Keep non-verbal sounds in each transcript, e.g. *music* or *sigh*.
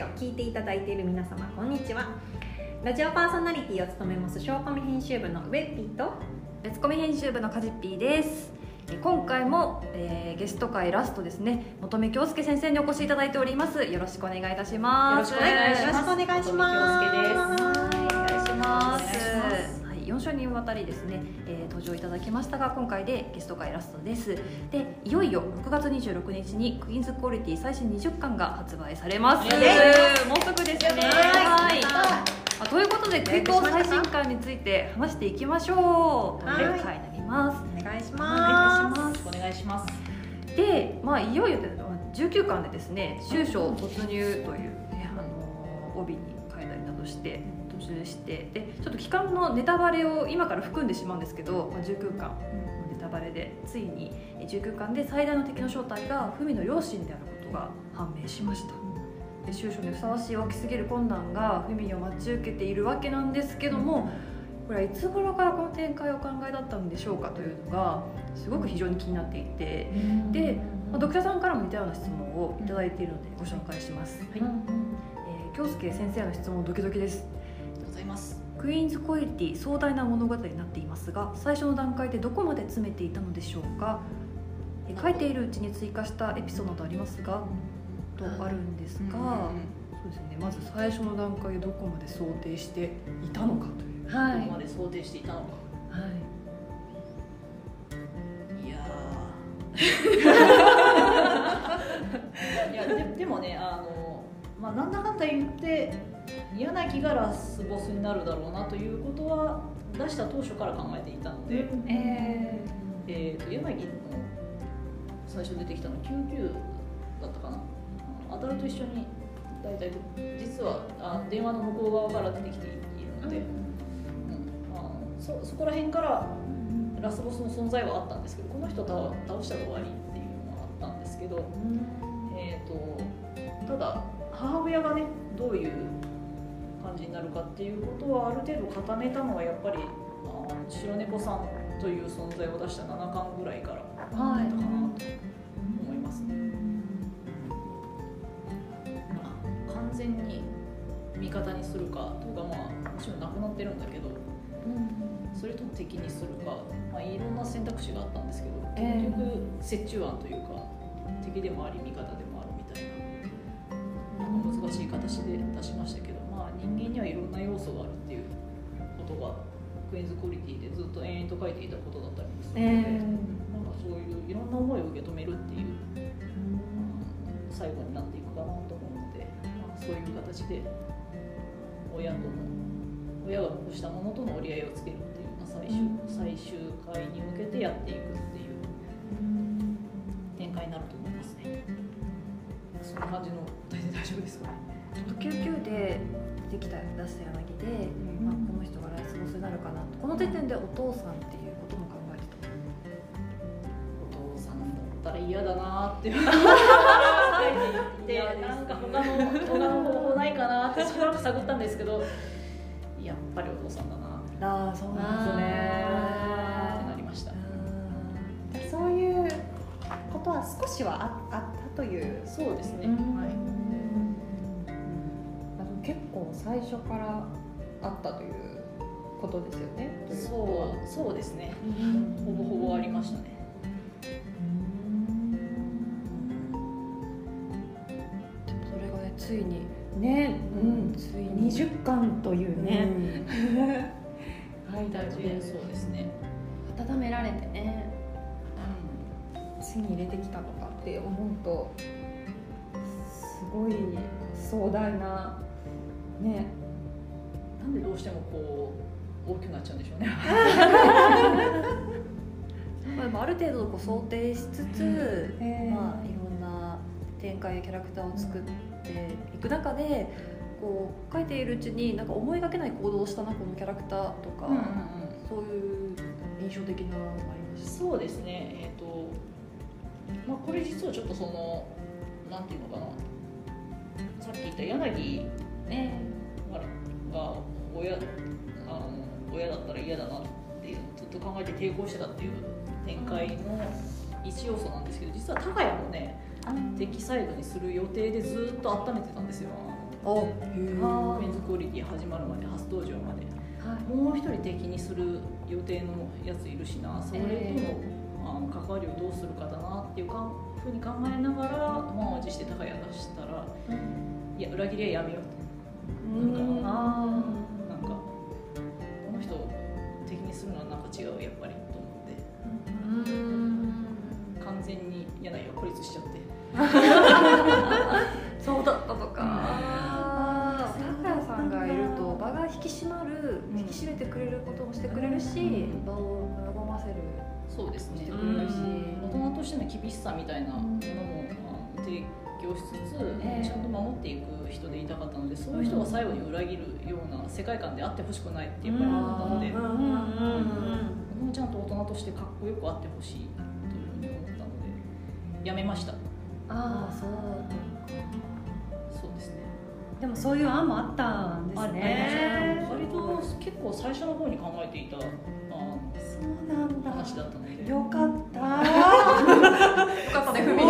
ジオ聞いていただいている皆様こんにちは。ラジオパーソナリティを務めますショーコミ編集部のウェッピーと別コミ編集部のカジッピーです。え今回も、えーゲスト会ラストですね。本目京介先生にお越しいただいております。よろしくお願いいたします。よろしくお願いします。よろしくお願いします。お願いします。お願いします。はい、4週にわたりですね、えー登場いただきましたが今回でゲスト会ラストです。でいよいよ6月26日にクイーンズクオリティ最新20巻が発売されます。もうすぐですね。はい。まあということで空港最新刊について話していきましょう。とい。う回になりますお願いしおます。願いします。お願いします。で、まあ、いよいよで19巻でですね「終章突入」という、ねあの帯に書いたりなどして突入してでちょっと期間のネタバレを今から含んでしまうんですけど、まあ、19巻のネタバレでついにえ19巻で最大の敵の正体が文の両親であることが判明しました。で終章にふさわしい大きすぎる困難が文にを待ち受けているわけなんですけどもこれはいつ頃からこの展開をお考えだったんでしょうかというのがすごく非常に気になっていてで、まあ、読者さんからも似たような質問をいただいているのでご紹介します、はい、えー京介先生の質問ドキドキです。ありがとうございますクイーンズコエリティ壮大な物語になっていますが最初の段階でどこまで詰めていたのでしょうか？えー書いているうちに追加したエピソードなどありますがとあるんですが、そうですね。まず最初の段階でどこまで想定していたのかという。はどこまで想定していたのか。はい。いやー。*laughs* いやででもねあの、まあ、なんだかんだ言って柳がラスボスになるだろうなということは出した当初から考えていたので、ええー、と柳の最初出てきたの99だったかな。あのアダルと一緒に大体実はあ電話の向こう側から出てきているので、うん。あのそそこら辺からラスボスの存在はあったんですけどこの人倒倒したら終わりっていうのはあったんですけど、えー、とただ母親がねどういう感じになるかっていうことはある程度固めたのはやっぱりあの白猫さんという存在を出した7巻ぐらいからだったかなと思いますね。まあ完全に味方にするかとかまあもちろんなくなってるんだけどそれとも敵にするか、まあ、いろんな選択肢があったんですけどえ結局折衷案というか敵でもあり味方でもあるみたいななん。か難しい形で出しましたけど、はいろんな要素があるっていうことがクイーンズクオリティでずっと延々と書いていたことだったりもするので、えなんかそういういろんな思いを受け止めるっていう最後になっていくかなと思うので、まあ、そういう形で親との親が残したものとの折り合いをつけるっていう、まあ、最終最終回に向けてやっていくっていう展開になると思いますね。そんな感じの大丈夫ですかね。99で出てきた出した柳で、うん。まあ、この人がラスボスになるかなと。この時点でお父さんっていうことも考えてお父さんだったら嫌だなって。言 *laughs* ってなんか他の他の方法ないかなってしばらく探ったんですけどやっぱりお父さんだな。ってたああそうなんですね。なりました。そういうことは少しはああったという。そうですね、うん。はい最初からあったということですよね。そうそうですね。うん。ほぼほぼありましたね。でもそれがねついにね、うん、ついに。20巻というね、書いてある大事ねそうですね、温められてね。手に入れてきたのかって思うとすごい壮大なね。なんでどうしてもこう大きくなっちゃうんでしょうね。まあ、る程度こう想定しつつ、まあ、いろんな展開やキャラクターを作っていく中でこう書いているうちになんか思いがけない行動をしたなこのキャラクターとか、そういう印象的なのがありました。そうですね。えっ、とまあこれ実はちょっとそのなんていうのかな。さっき言った柳ねが親あの親だったら嫌だなっていうずっと考えて抵抗してたっていう展開の一要素なんですけど実は高谷もね敵サイドにする予定でずっと温めてたんですよ。お。あメンズクオリティ始まるまで初登場まで。はい。もう一人敵にする予定のやついるしな。それとの,、あの関わりをどうするかだなっていうかふうに考えながら満を持して高谷出したらいや裏切りはやめようってなん。かあなんかこの人敵にするのはなんか違うやっぱりと思って。完全に柳井は孤立しちゃって。*laughs* そうだったとか。あー。高谷さんがいると場が引き締まるうん。引き締めてくれることもしてくれるし、うん場を和ませる。そうですね。してくれるし。大人としての厳しさみたいなものもあの提供しつつ、ええ。ちゃんと守っていく人でいたかったのでそういう人が最後に裏切るような世界観であってほしくないっていうか思ったので、うん。うん。うん。ちゃん。と大人としてかっこよくあってほしいというふうに思ったのでやめましたああそうそうですねでもそういう案もあったん。ですね割と結構最初の方に考えていたあそうなん。だ話だったのでよかったよかったねふみ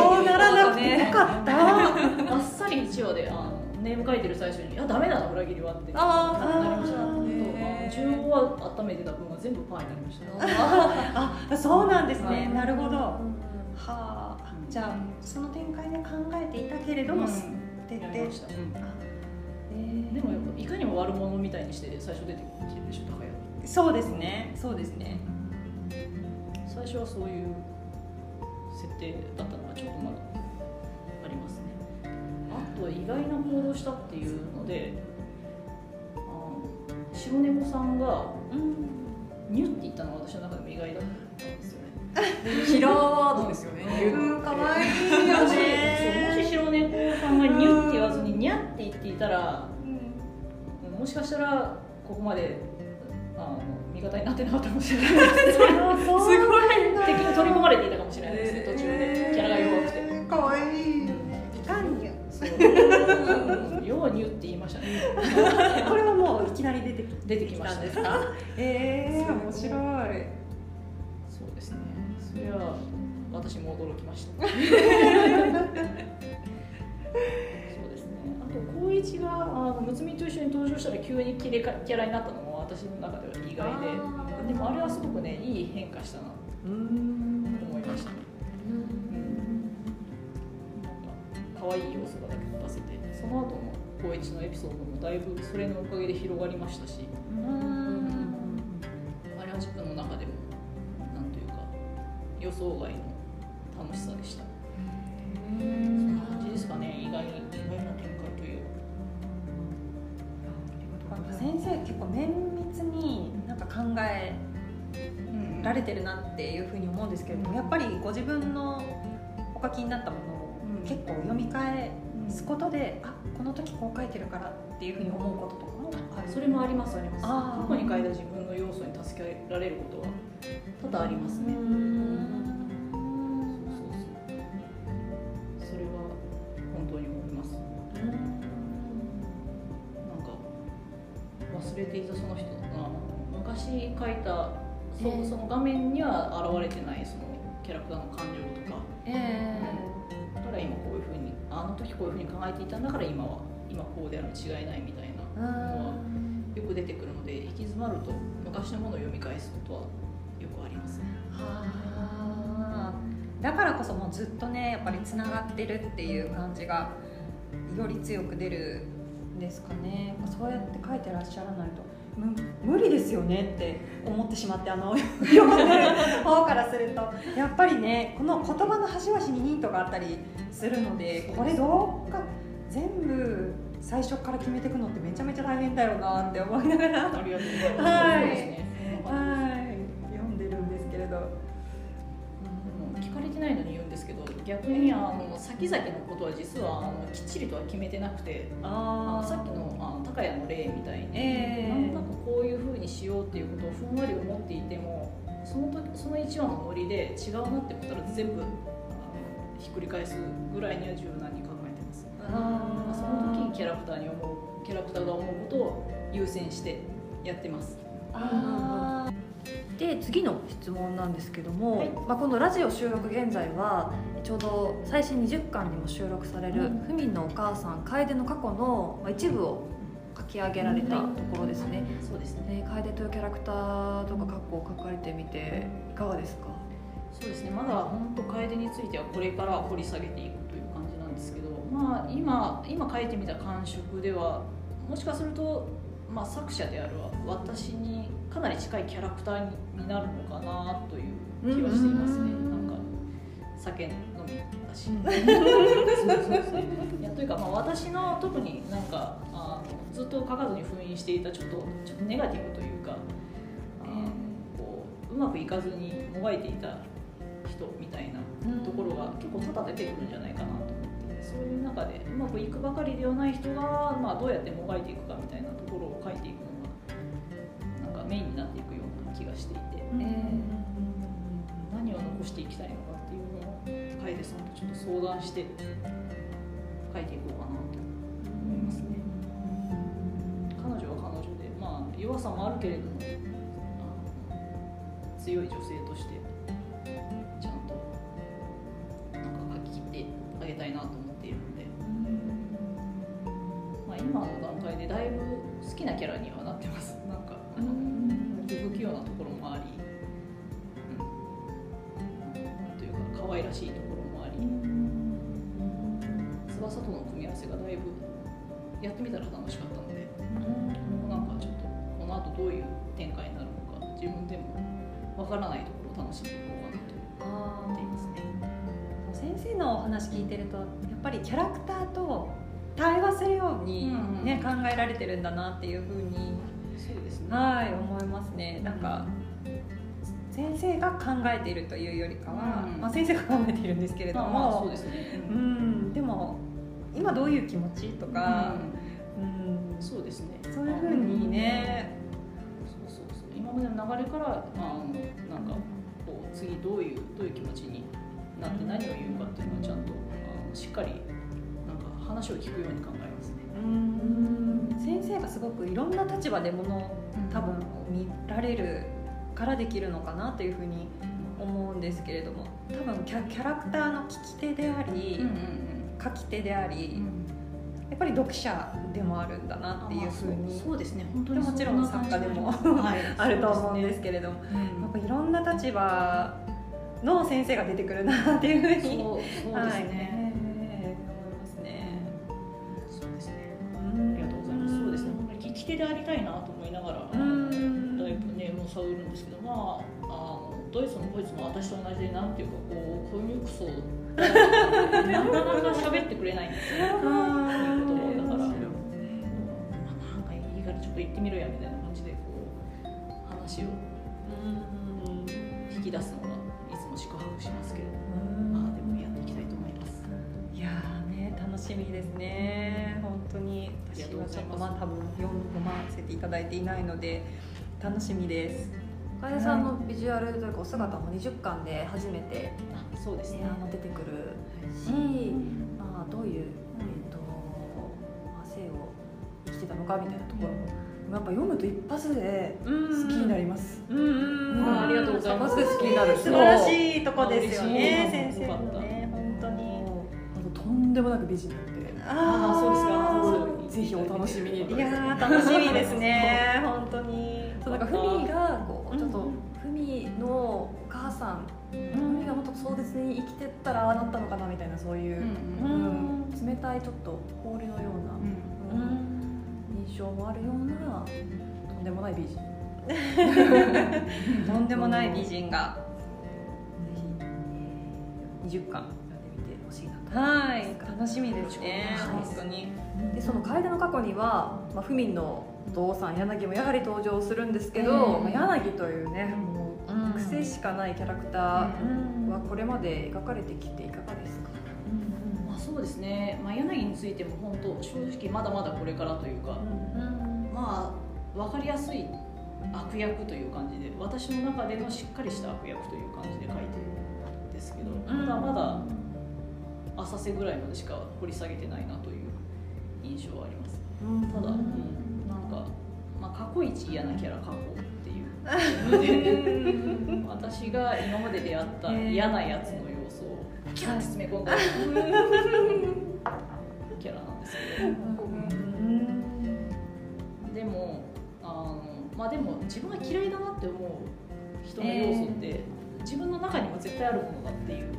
らなくてよねかった。あっさり1話であのネーム書いてる最初に「いやダメだな裏切りは」って。あなりましたあー。へー15話温めてた分は全部パーになりました。あ *laughs* そうなんですね、はい。なるほど。はあ。じゃあその展開で考えていたけれども、うん。捨てて。でもいかにも悪者みたいにして最初出てきてるでしょ高谷そうですね。そうですね。最初はそういう設定だったのがちょっとまだとは意外な行動したっていうのであの白猫さんがうん。ニュって言ったのは私の中でも意外だったんですよね。*laughs* キラーワードですよね。いいもしよね。そうもし白猫さんがニュって言わずにニャって言っていたらもしかしたらここまであの味方になってなかったかもしれないです *laughs* すごい敵に取り込まれていたかもしれないですね途中で。キャラが弱くて。かわいいよそう要はニュって言いましたね。*laughs* これはもういきなり出てき出てきましたんですか？えー、面白い。そうですね。それは私も驚きました。*laughs* そうですね。あと光一があのむつみと一緒に登場したら急にキレかキャラになったのも私の中では意外で。でもあれはすごくねいい変化したなとうん思いました。ね可愛い要素が出せてその後の光一のエピソードもだいぶそれのおかげで広がりましたし。あれは自分の中でもなんというか予想外の楽しさでした。そんな感じですかね意外に意外な展開という。先生結構綿密になんか考えられてるなっていうふうに思うんですけれどもやっぱりご自分のお書きになったもの結構読み返すことで、あこの時こう書いてるからっていうふうに思うこととかもある。それもありますあります。過去に書いた自分の要素に助けられることは多々ありますね。うーそれは本当に思います。なんか忘れていたその人あの昔書いたそ,、ええ。その画面には現れてないそのキャラクターの感情とか。えだから今こういうふうにあの時こういうふうに考えていたんだから今は今こうであるに違いないみたいなのはよく出てくるので行き詰まると昔のものを読み返すことはよくありますね。はあだからこそもうずっとねやっぱりつながってるっていう感じがより強く出るんですかね。そうやって書いてらっしゃらないとむ無理ですよねって思ってしまってあの *laughs* 読んでる方からすると。やっぱりねこの言葉の端々にヒントがあったりするのでこれどうか全部最初から決めていくのってめちゃめちゃ大変だよなって思いながら。はいはい読んでるんですけれど。聞かれてないのに言うんですけど逆にあの先々のことは実はあのきっちりとは決めてなくてあのさっきのあの高谷の例みたいに、ええなんとなくこういうふうにしようっていうことをふんわり思っていてもその時その1話のノリで違うなって思ったら全部ひっくり返すぐらいには柔軟に考えてます。まあその時キャラクターに思うキャラクターが思うことを優先してやってます。で次の質問なんですけども、はい。まあ、このラジオ収録現在はちょうど最新20巻にも収録されるうん「ふみんのお母さん楓の過去のまあ一部を書き上げられたところですね。そうですね。ね楓というキャラクターとか過去を書かれてみていかがですか？そうですね。まだ本当楓についてはこれから掘り下げていくという感じなんですけどまあ今今書いてみた感触ではもしかすると、まあ、作者である私にかなり近いキャラクターになるのかなという気はしていますね。うんなんか酒飲みだし。いやというか、まあ、私の特になんかあのずっと書かずに封印していたちょっとちょっとネガティブというかうまくいかずにもがいていた人みたいなところが結構多々出てくるんじゃないかなと思ってそういう中でうまくいくばかりではない人が、まあ、どうやってもがいていくかみたいなところを書いていくのがなんかメインになっていくような気がしていて、何を残していきたいのかっていうのを楓さんとちょっと相談して書いていこうかなと思いますね。彼女は彼女で、まあ、弱さもあるけれども強い女性としてきなキャラにはなってます。なんか、不器用なところもあり、うん、というか可愛らしいところもあり、翼との組み合わせがだいぶやってみたら楽しかったので。なんかちょっとこの後どういう展開になるのか自分でもわからないところを楽しんでいこうかなと。思っていますね。先生のお話聞いてるとやっぱりキャラクターと対話するように、うんね考えられてるんだなっていうふうにそうですね。はい思いますね。なんか先生が考えているというよりかは、うんまあ、先生が考えているんですけれどまあも、まあそうですね。ううんんでも今どういう気持ちとか、うん。そうですね。そういうふうにね、そうそうそう。今までの流れからあのなんかこう次どういうどういう気持ちになって何を言うかっていうのはちゃんとあのしっかり話を聞くように考えますね。うん。先生がすごくいろんな立場でものを多分見られるからできるのかなというふうに思うんですけれども多分キャキャラクターの聞き手であり、うんうん書き手であり、うん。やっぱり読者でもあるんだなっていうふうに、そうですね。本当もちろん作家でもはい。*laughs* あると思うんですけけれども、ど、やっぱいろんな立場の先生が出てくるなっていうふうにそうそうですね、はいたいなと思いながらん。だいぶネームを探るんですけどまああのドイツもこいつも私と同じでなんていうかこうコミュクソなかなか喋ってくれないんですよ。うん言うこともだから、まあ、なんかいいからちょっと行ってみろやみたいな感じでこう話を。引き出すのがいつも宿泊しますけれども、まあでもやっていきたいと思います。いやーね楽しみですねちょっとまあ多分読ませていただいていないので楽しみです。楓さんのビジュアルというかお姿も20巻で初めて、あそうですね。ね、あの出てくるし、まあ、どういう、えーとまあ、性を生きてたのかみたいなところもやっぱ読むと一発で好きになります。うんうんうん。あありがとうございます。一発で好きになる素晴らしいとこですよねあ先生ね本当に。あととんでもなく美人なので。あーそうですぜひお楽しみに。いやー楽しみですね。*laughs* 本当に。そうなんかふみがこうちょっとうんふみのお母さん。ふみがもっと壮絶に生きてったらああなったのかなみたいなそういう、うん。うん冷たいちょっと氷のような、印象もあるようなとんでもない美人。*laughs* とんでもない美人が。ぜひ20巻はい。楽しみですね。はい本当に。でその楓の過去には、まあ、ふみんのお父さん柳もやはり登場するんですけど、うん。まあ、柳というねもう癖しかないキャラクターはこれまで描かれてきていかがですか、まあ、そうですね、まあ、柳についても本当正直まだまだこれからというか、まあ分かりやすい悪役という感じで私の中でのしっかりした悪役という感じで書いてるんですけど、うん。まだまだ浅瀬ぐらいまでしか掘り下げてないなという印象はあります。ただ、うんなんか、まあ、過去一嫌なキャラ過去っていう。*laughs* 私が今まで出会った嫌なやつの要素をキャッと詰め込んだ。*laughs* キャラなんですけど。でもあのまあでも自分が嫌いだなって思う人の要素って、自分の中にも絶対あるものだっていう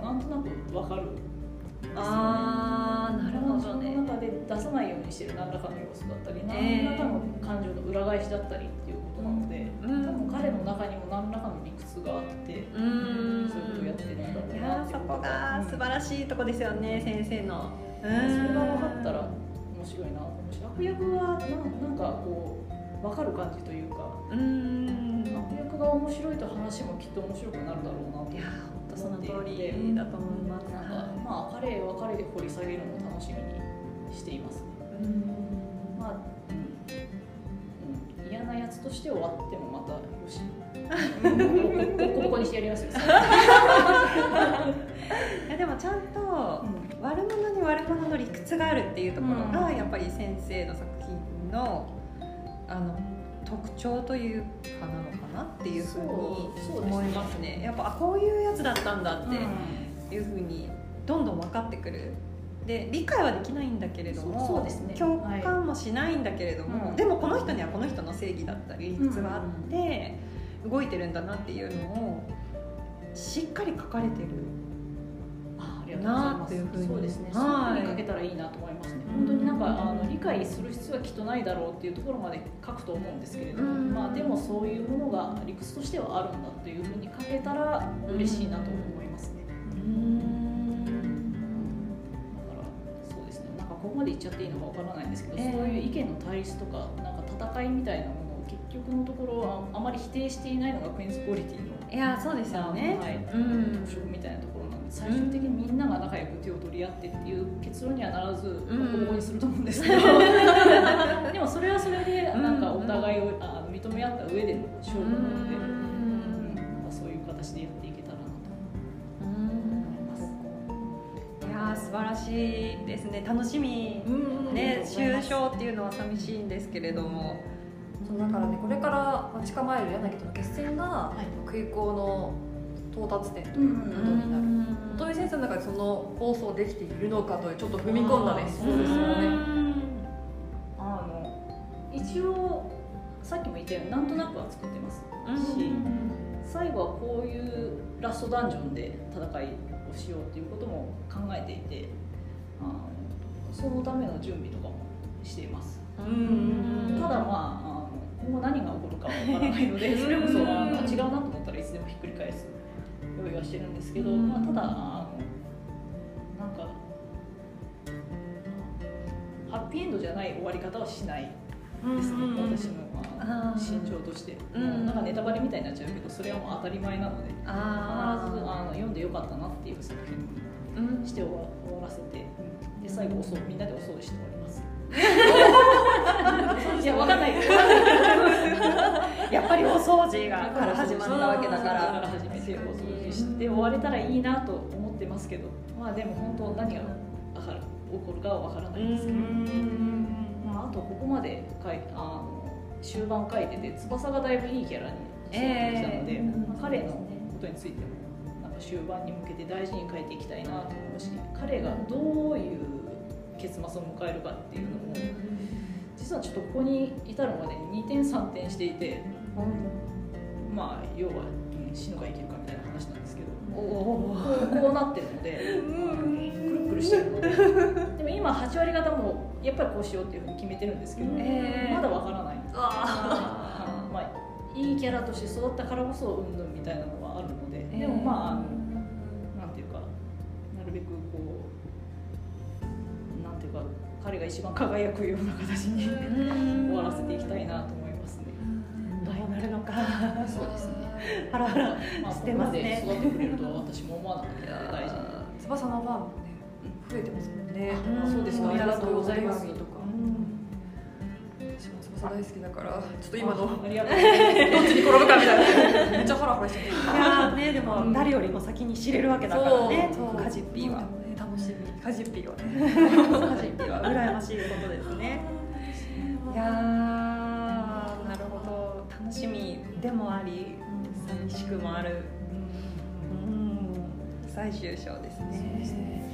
なんとなく分かる。ね。あーなるほどね。の中で出さないようにしてる何らかの要素だったり、えー何らかの感情の裏返しだったりっていうことなので、うん。多分彼の中にも何らかの理屈があって、うーん。そういうことをやってるんだろういなってそこが素晴らしいとこですよね先生の。うん。それが分かったら面白いなと思うし悪役はななんかこう分かる感じというかうん。悪役が面白いと話もきっと面白くなるだろうなと。いや本当その通りだと思います。なんかまあ彼は彼で掘り下げるのを楽しみにしていますね。まあ、うん。うん、嫌なやつとして終わってもまたよし。ボコボコにしてやりますよ。*laughs* いやでもちゃんと悪者に悪者の理屈があるっていうところがうん。やっぱり先生の作品のあの特徴というかなのかなっていうふうに思いますね。やっぱあこういうやつだったんだうん。っていうふうにどんどん分かってくる。で理解はできないんだけれどもそうそうですね。共感もしないんだけれども、はい。でもこの人にはこの人の正義だったり理屈があって動いてるんだなっていうのをしっかり書かれてるというふうにそうですね。はいそういうふうに書けたらいいなと思いますね。本当になんかあの理解する必要はきっとないだろうっていうところまで書くと思うんですけれども、うんまあでもそういうものが理屈としてはあるんだというふうに書けたら嬉しいなと思いますね。だからそうですね。なんかここまで言っちゃっていいのかわからないんですけど、ええそういう意見の対立とかなんか戦いみたいなものを結局のところはあまり否定していないのがクイーンズクオリティのいやそうですよね、はいうん特色みたいなところ最終的にみんなが仲良く手を取り合ってっていう結論にはならずん。ボコボコにすると思うんですけど。*laughs* でもそれはそれでなんかお互いをあの認め合った上での勝負なので、うん。なん。かそういう形でやっていけたらなと思います。いやー素晴らしいですね。楽しみ。ね終章っていうのは寂しいんですけれども。そうだからねこれから待ち構える柳との決戦がはい。空港の到達点とうん。いうことになる本当に先生の中でその放送できているのかというちょっと踏み込んだねそうですよね。あの一応さっきも言ったようになんとなくは作ってます。し、最後はこういうラストダンジョンで戦いをしようっていうことも考えていてあのそのための準備とかもしています。うん。ただまあ今後何が起こるかわからないのでそれこそ違うなはしてるんですけど、うん。まあ、ただあのなんかハッピーエンドじゃない終わり方はしないですね、私の、まあ心情として、うんなんかネタバレみたいになっちゃうけどそれはもう当たり前なので必ずああの読んでよかったなっていう作品にして終わ終わらせてで最後おそうみんなでお掃除して終わります。*laughs* いやわかんないやっぱりお掃除がから始まったわけだかからら始めてお掃除して終われたらいいなと思ってますけど。まあでも本当何がわかる起こるかはわからないですけど、まあ、あとここまで書いあの終盤書いてて翼がだいぶいいキャラに育ってきたので、ええ。まあ、彼のことについてもなんか終盤に向けて大事に書いていきたいなと思うし彼がどういう結末を迎えるかっていうのも実はちょっとここに至るまでに2点3点していてまあ要は、うん死ぬか生きるかみたいな話なんですけど。おこうなってるので、くるくるしてるので。*laughs* でも今8割方もやっぱりこうしようっていうふうに決めてるんですけど、えーまだわからない。あ *laughs* まあ、いいキャラとして育ったからこそうんぬんみたいなのはあるので、でもまああのなんていうかなるべくこうなんていうか彼が一番輝くような形に終わらせていきたいね。ハラハラまあ、してますね育ってくれるとは私も思わなかった。翼のファンもね増えてますもんね。あそうですかん。ありがとうございます。とか私も翼大好きだからちょっと今の。*laughs* どっちに転ぶかみたいな。*laughs* めっちゃハラハラしてる。いやーねでも誰よりも先に知れるわけだからね。そう。カジッピーは。ね楽しみ。カジッピーはね。カジッピーは羨ましいことですね。*laughs* いやー楽しみでもあり寂しくもある。うん。最終章ですね。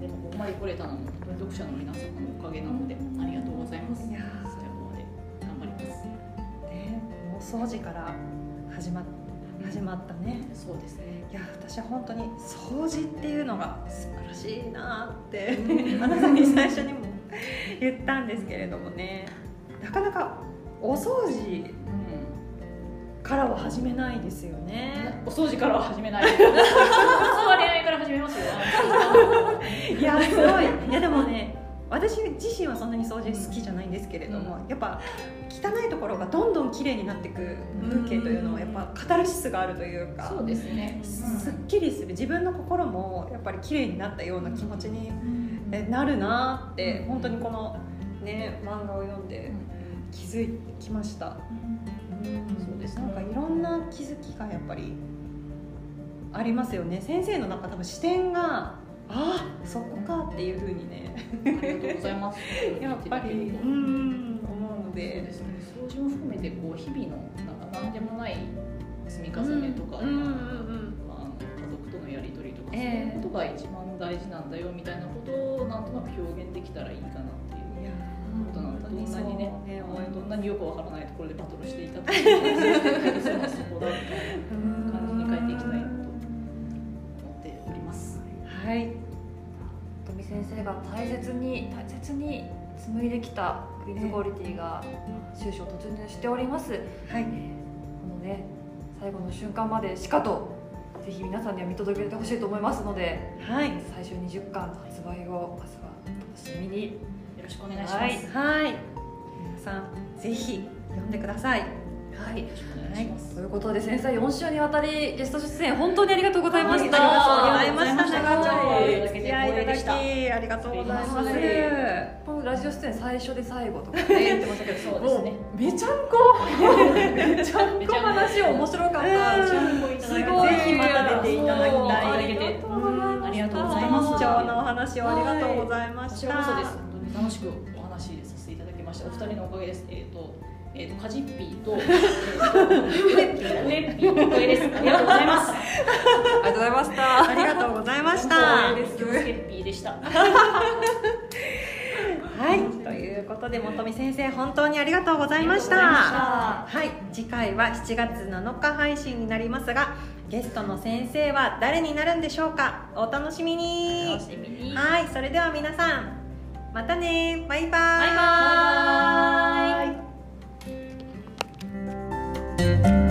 でもここまで来れたのも読者の皆様のおかげなのでありがとうございます。いやー。最後まで頑張ります。ねもう掃除から始まっ始まったね。そうですね。いや私は本当に掃除っていうのが素晴らしいなってあなたに最初にも言ったんですけれどもね。なかなかお掃除からは始めないですよね。お掃除からは始めない。普通は恋愛から始めますよ *laughs* いやすごい。いやでもね私自身はそんなに掃除好きじゃないんですけれども、やっぱ汚いところがどんどん綺麗になっていく風景というのはやっぱカタルシスがあるというかそうですね。すっきりする。自分の心もやっぱり綺麗になったような気持ちにえなるなって本当にこのね漫画を読んで気づきました、そうです。ねなんかいろんな気づきがやっぱりありますよね。先生の中多分視点があそこかっていうふうにね。ありがとうございます。*laughs* やっぱりうん思うのそうでですね。掃除も含めてこう日々のなんか何でもない積み重ねとか、うんうんうん。うんまあ、家族とのやり取りとか、ええそういうことが一番大事なんだよみたいなことをなんとなく表現できたらいいかなことなんだどんなにねそうねどんなによくわからないところでバトルしていたとしてもそこだみたいな感じに変えていきたいなと思っております。はい。富先生が大切に大切に紡いできたクイズクオリティが終章突入しております、はい。このね最後の瞬間までしかとぜひ皆さんには見届けてほしいと思いますのではい。最終20巻発売をまずは楽しみによろしくお願いします。はい。よはい。皆さんぜひ読んでください。はい。ということで先生4週にわたりゲスト出演本当にありがとうございました。ありがとうございました。ありがとうございますラジオ出演最初で最後とかね言ってましたけどそう。ですねめちゃんこ。めちゃんこ話面白かった。うんすごいぜひまた出ていただきたいありがとうございましたありがとうございます。貴重なお話をありがとうございまこした楽しくお話しさせていただきました。お二人のおかげです。えっ、と。えー、とカジッピーと、ウエッピー、ウエッピーの声です。ありがとうございます。ありがとうございましたありがとうございました光栄です。スケッピーでした。はいということで本見先生本当にありがとうございましたはい次回は7月7日配信になりますがゲストの先生は誰になるんでしょうかお楽しみに楽しみに。はいそれでは皆さんまたねバイバイバイバイ。